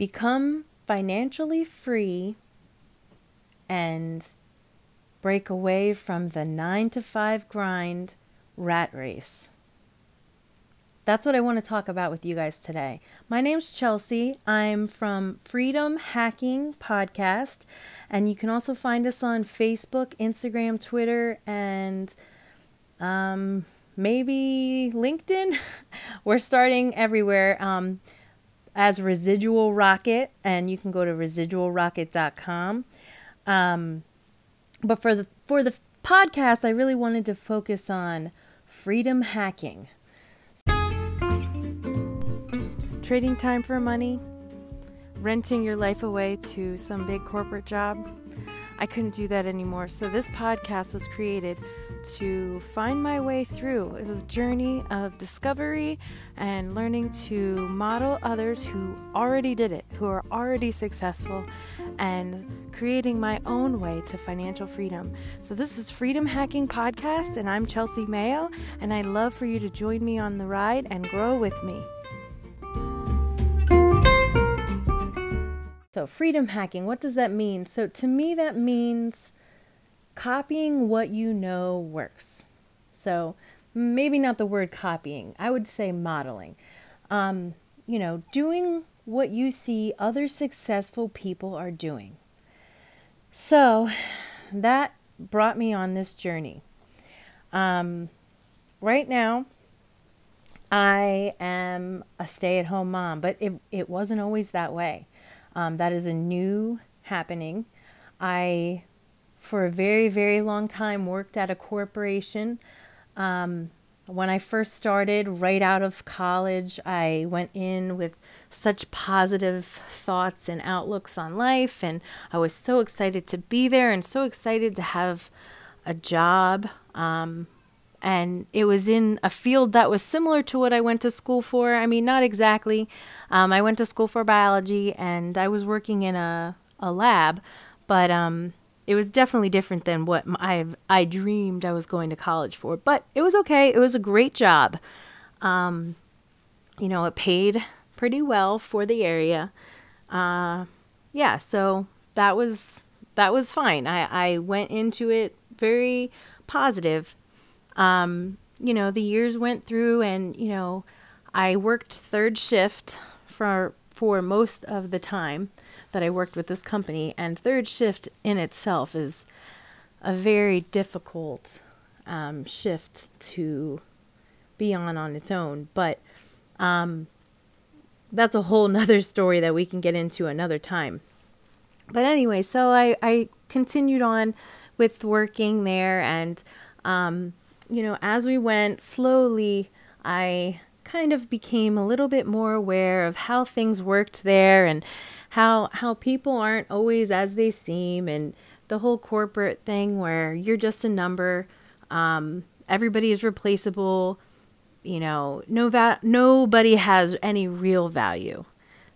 become financially free and break away from the nine to five grind rat race. That's what I want to talk about with you guys today. My name's Chelsea. I'm from Freedom Hacking Podcast, and you can also find us on Facebook, Instagram, Twitter, and um, maybe LinkedIn. We're starting everywhere um, as Residual Rocket, and you can go to residualrocket.com. Um, but for the for the podcast, I really wanted to focus on freedom hacking. Trading time for money, renting your life away to some big corporate job. I couldn't do that anymore. So this podcast was created to find my way through. It was a journey of discovery and learning to model others who already did it, who are already successful, and creating my own way to financial freedom. So, this is Freedom Hacking Podcast, and I'm Chelsea Mayo, and I'd love for you to join me on the ride and grow with me. So, freedom hacking, what does that mean? So, to me, that means copying what you know works. So, maybe not the word copying, I would say modeling. Um, you know, doing what you see other successful people are doing. So, that brought me on this journey. Um, right now, I am a stay at home mom, but it, it wasn't always that way. Um, that is a new happening. I for a very, very long time worked at a corporation. Um, when I first started, right out of college, I went in with such positive thoughts and outlooks on life, and I was so excited to be there and so excited to have a job. Um, and it was in a field that was similar to what I went to school for. I mean, not exactly. Um, I went to school for biology, and I was working in a, a lab, but um, it was definitely different than what I I dreamed I was going to college for. But it was okay. It was a great job. Um, you know, it paid pretty well for the area. Uh, yeah, so that was that was fine. I I went into it very positive. Um, you know, the years went through, and you know, I worked third shift for for most of the time that I worked with this company. And third shift in itself is a very difficult um, shift to be on on its own. But um, that's a whole nother story that we can get into another time. But anyway, so I, I continued on with working there. And, um, you know, as we went slowly, I kind of became a little bit more aware of how things worked there and how how people aren't always as they seem and the whole corporate thing where you're just a number um, everybody is replaceable you know no va- nobody has any real value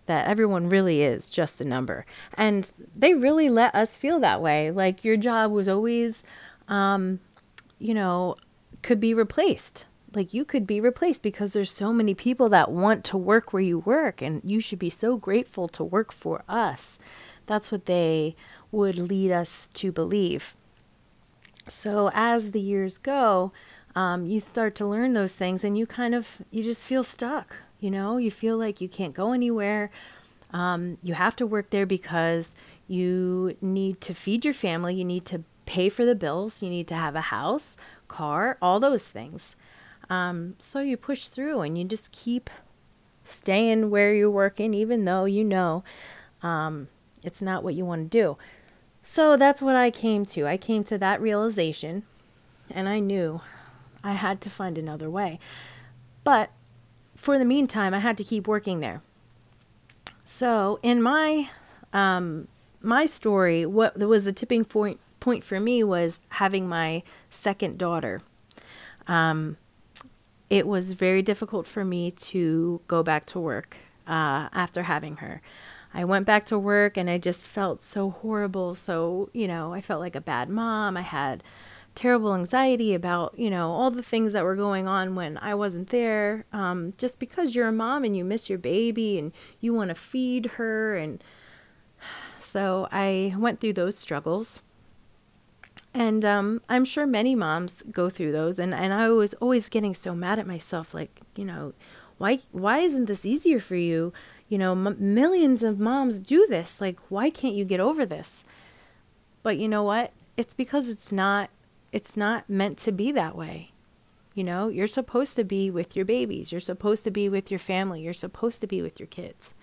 that everyone really is just a number. And they really let us feel that way like your job was always um, you know could be replaced like you could be replaced because there's so many people that want to work where you work and you should be so grateful to work for us. That's what they would lead us to believe. So as the years go um, you start to learn those things and you kind of you just feel stuck you know? You feel like you can't go anywhere. Um, you have to work there because you need to feed your family. You need to pay for the bills. You need to have a house car all those things um, so you push through and you just keep staying where you're working, even though you know um, it's not what you want to do. So that's what I came to. I came to that realization, and I knew I had to find another way. But for the meantime, I had to keep working there. So in my um, my story, what was the tipping point point for me was having my second daughter. Um, it was very difficult for me to go back to work uh, after having her. I went back to work and I just felt so horrible. So, you know, I felt like a bad mom. I had terrible anxiety about, you know, all the things that were going on when I wasn't there. Um, just because you're a mom and you miss your baby and you want to feed her. And so I went through those struggles. And um, I'm sure many moms go through those. And, and I was always getting so mad at myself, like, you know, why, why isn't this easier for you? You know, m- millions of moms do this. Like, why can't you get over this? But you know what? It's because it's not it's not meant to be that way. You know, you're supposed to be with your babies. You're supposed to be with your family. You're supposed to be with your kids.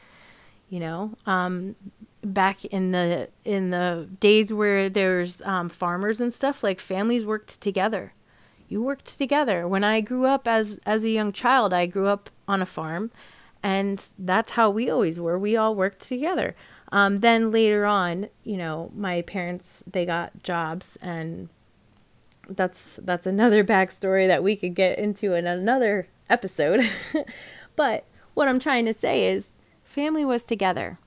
You know, um, back in the in the days where there's um, farmers and stuff, like families worked together. You worked together. When I grew up as as a young child, I grew up on a farm, and that's how we always were. We all worked together. Um, then later on, you know, my parents they got jobs and that's that's another backstory that we could get into in another episode. but what I'm trying to say is family was together.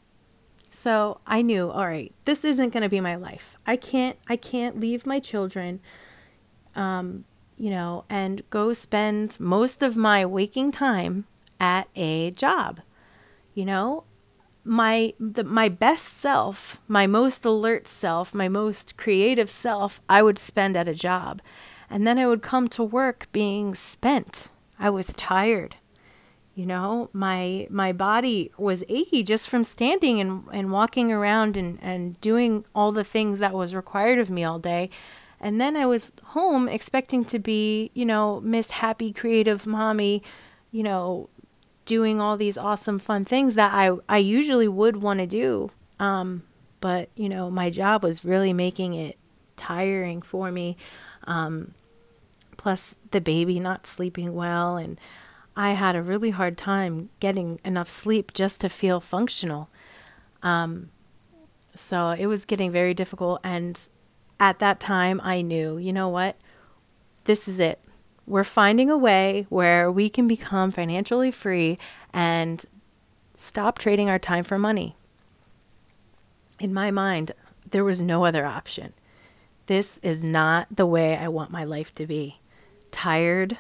So I knew, all right, this isn't going to be my life. I can't I can't leave my children um, you know, and go spend most of my waking time at a job. You know, my the, my best self, my most alert self, my most creative self, I would spend at a job. And then I would come to work being spent. I was tired. You know, my my body was achy just from standing and, and walking around and, and doing all the things that was required of me all day. And then I was home expecting to be, you know, Miss Happy Creative Mommy, you know, doing all these awesome fun things that I, I usually would want to do. Um, but, you know, my job was really making it tiring for me. Um, plus, the baby not sleeping well. And I had a really hard time getting enough sleep just to feel functional. Um, so it was getting very difficult. And at that time, I knew, you know what? This is it we're finding a way where we can become financially free and stop trading our time for money. In my mind, there was no other option. This is not the way I want my life to be. Tired,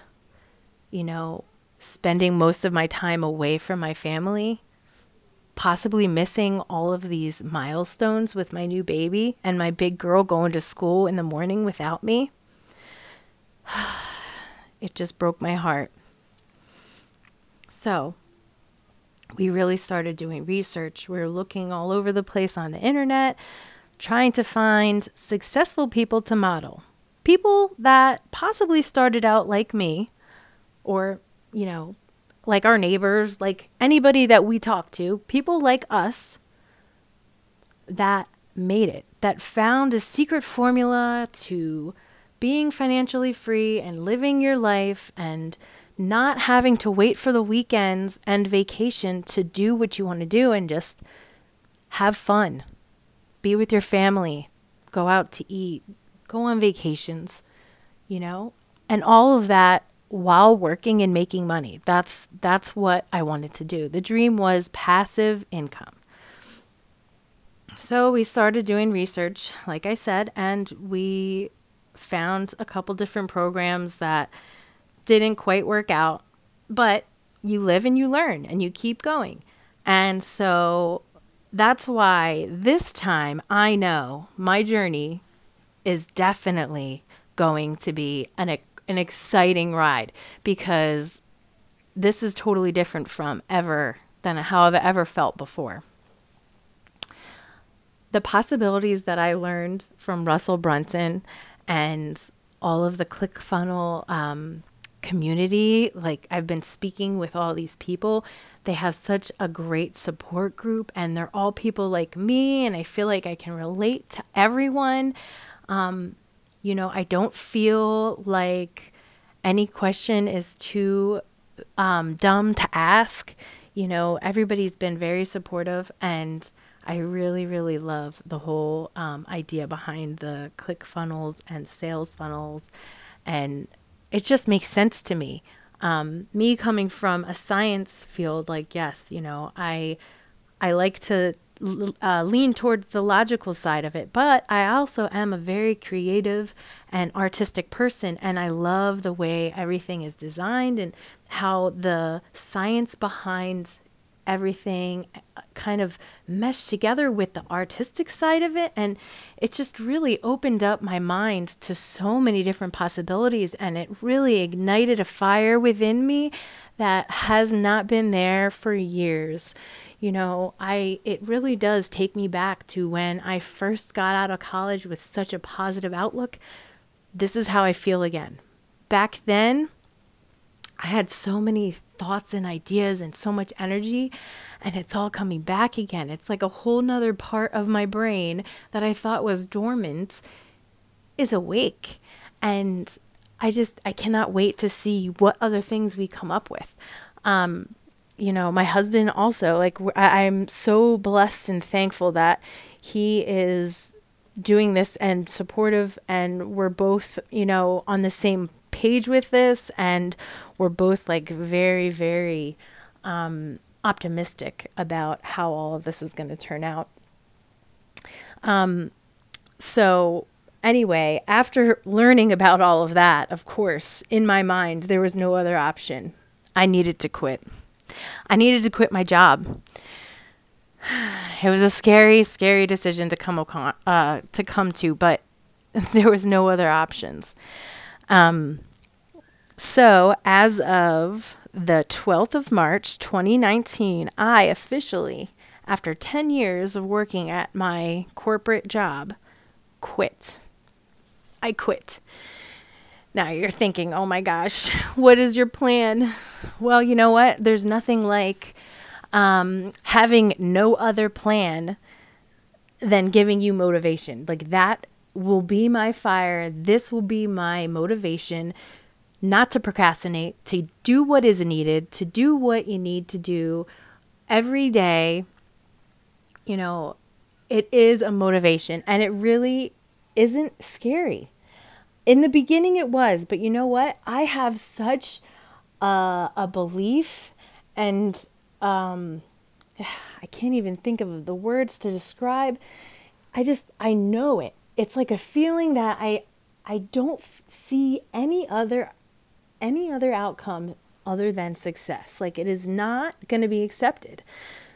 you know, spending most of my time away from my family, possibly missing all of these milestones with my new baby and my big girl going to school in the morning without me. it just broke my heart. So, we really started doing research. We were looking all over the place on the internet, trying to find successful people to model. People that possibly started out like me, or, you know, like our neighbors, like anybody that we talk to, people like us that made it, that found a secret formula to being financially free and living your life and not having to wait for the weekends and vacation to do what you want to do and just have fun. Be with your family, go out to eat, go on vacations, you know? And all of that while working and making money. That's that's what I wanted to do. The dream was passive income. So we started doing research, like I said, and we found a couple different programs that didn't quite work out, but you live and you learn and you keep going. And so that's why this time I know my journey is definitely going to be an an exciting ride because this is totally different from ever than how I've ever felt before. The possibilities that I learned from Russell Brunson and all of the ClickFunnels um, community. Like I've been speaking with all these people. They have such a great support group, and they're all people like me, and I feel like I can relate to everyone. Um, you know, I don't feel like any question is too um, dumb to ask. You know, everybody's been very supportive, and I really, really love the whole um, idea behind the click funnels and sales funnels. And it just makes sense to me. Um, me coming from a science field, like, yes, you know, I. I like to uh, lean towards the logical side of it, but I also am a very creative and artistic person, and I love the way everything is designed and how the science behind everything uh, kind of meshed together with the artistic side of it. And it just really opened up my mind to so many different possibilities. And it really ignited a fire within me that has not been there for years you know, I it really does take me back to when I first got out of college with such a positive outlook. This is how I feel again. Back then, I had so many thoughts and ideas and so much energy and it's all coming back again. It's like a whole nother part of my brain that I thought was dormant is awake. And I just I cannot wait to see what other things we come up with. Um, you know, my husband also, like, I'm so blessed and thankful that he is doing this and supportive, and we're both, you know, on the same page with this, and we're both like very, very um, optimistic about how all of this is going to turn out. Um, so, anyway, after learning about all of that, of course, in my mind, there was no other option. I needed to quit. I needed to quit my job. It was a scary, scary decision to come uh, to come to, but there was no other options. Um, so, as of the 12th of March, 2019, I officially, after 10 years of working at my corporate job, quit. I quit. Now you're thinking, oh my gosh, what is your plan? Well, you know what? There's nothing like um, having no other plan than giving you motivation. Like that will be my fire. This will be my motivation not to procrastinate, to do what is needed, to do what you need to do every day. You know, it is a motivation and it really isn't scary. In the beginning, it was, but you know what? I have such a, a belief, and um, I can't even think of the words to describe. I just, I know it. It's like a feeling that I, I don't see any other, any other outcome other than success. Like it is not going to be accepted.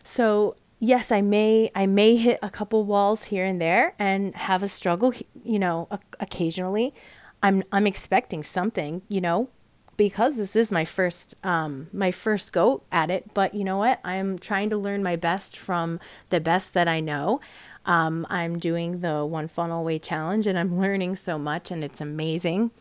So yes, I may I may hit a couple walls here and there and have a struggle, you know, occasionally. I'm I'm expecting something, you know, because this is my first um, my first go at it. But you know what? I'm trying to learn my best from the best that I know. Um, I'm doing the one funnel away challenge, and I'm learning so much, and it's amazing.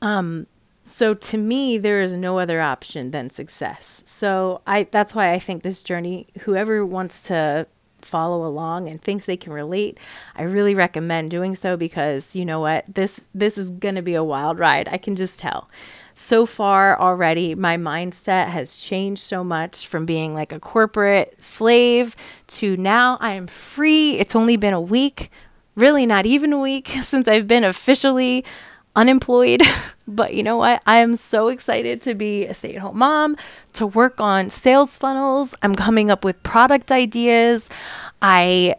Um, so to me, there is no other option than success. So I that's why I think this journey, whoever wants to follow along and thinks they can relate, I really recommend doing so because you know what? This this is going to be a wild ride. I can just tell. So far already my mindset has changed so much from being like a corporate slave to now I am free. It's only been a week, really not even a week since I've been officially unemployed. but you know what? I am so excited to be a stay at home mom, to work on sales funnels. I'm coming up with product ideas. I.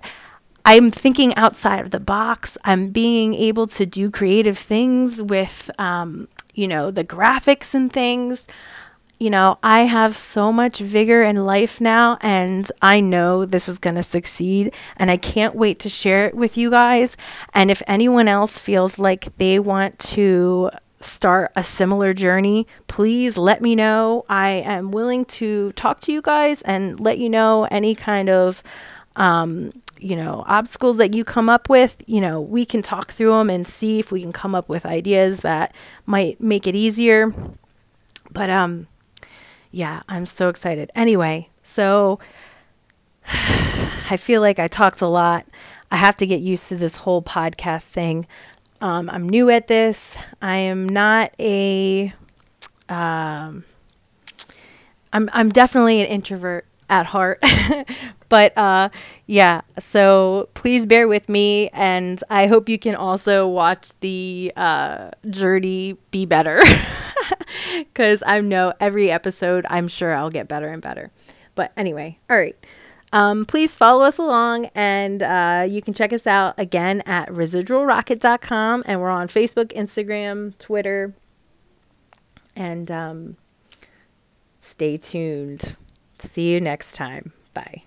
I'm thinking outside of the box. I'm being able to do creative things with, um, you know, the graphics and things you know, I have so much vigor in life now, and I know this is going to succeed. And I can't wait to share it with you guys. And if anyone else feels like they want to start a similar journey, please let me know. I am willing to talk to you guys and let you know any kind of. Um, you know, obstacles that you come up with, you know, we can talk through them and see if we can come up with ideas that might make it easier. But um yeah, I'm so excited. Anyway, so I feel like I talked a lot. I have to get used to this whole podcast thing. Um, I'm new at this. I am not a. Um, I'm I'm definitely an introvert at heart, but uh, yeah. So please bear with me, and I hope you can also watch the uh, journey be better. because I know every episode, I'm sure I'll get better and better. But anyway, all right. Um, please follow us along and uh, you can check us out again at residualrocket.com. And we're on Facebook, Instagram, Twitter. And um, stay tuned. See you next time. Bye.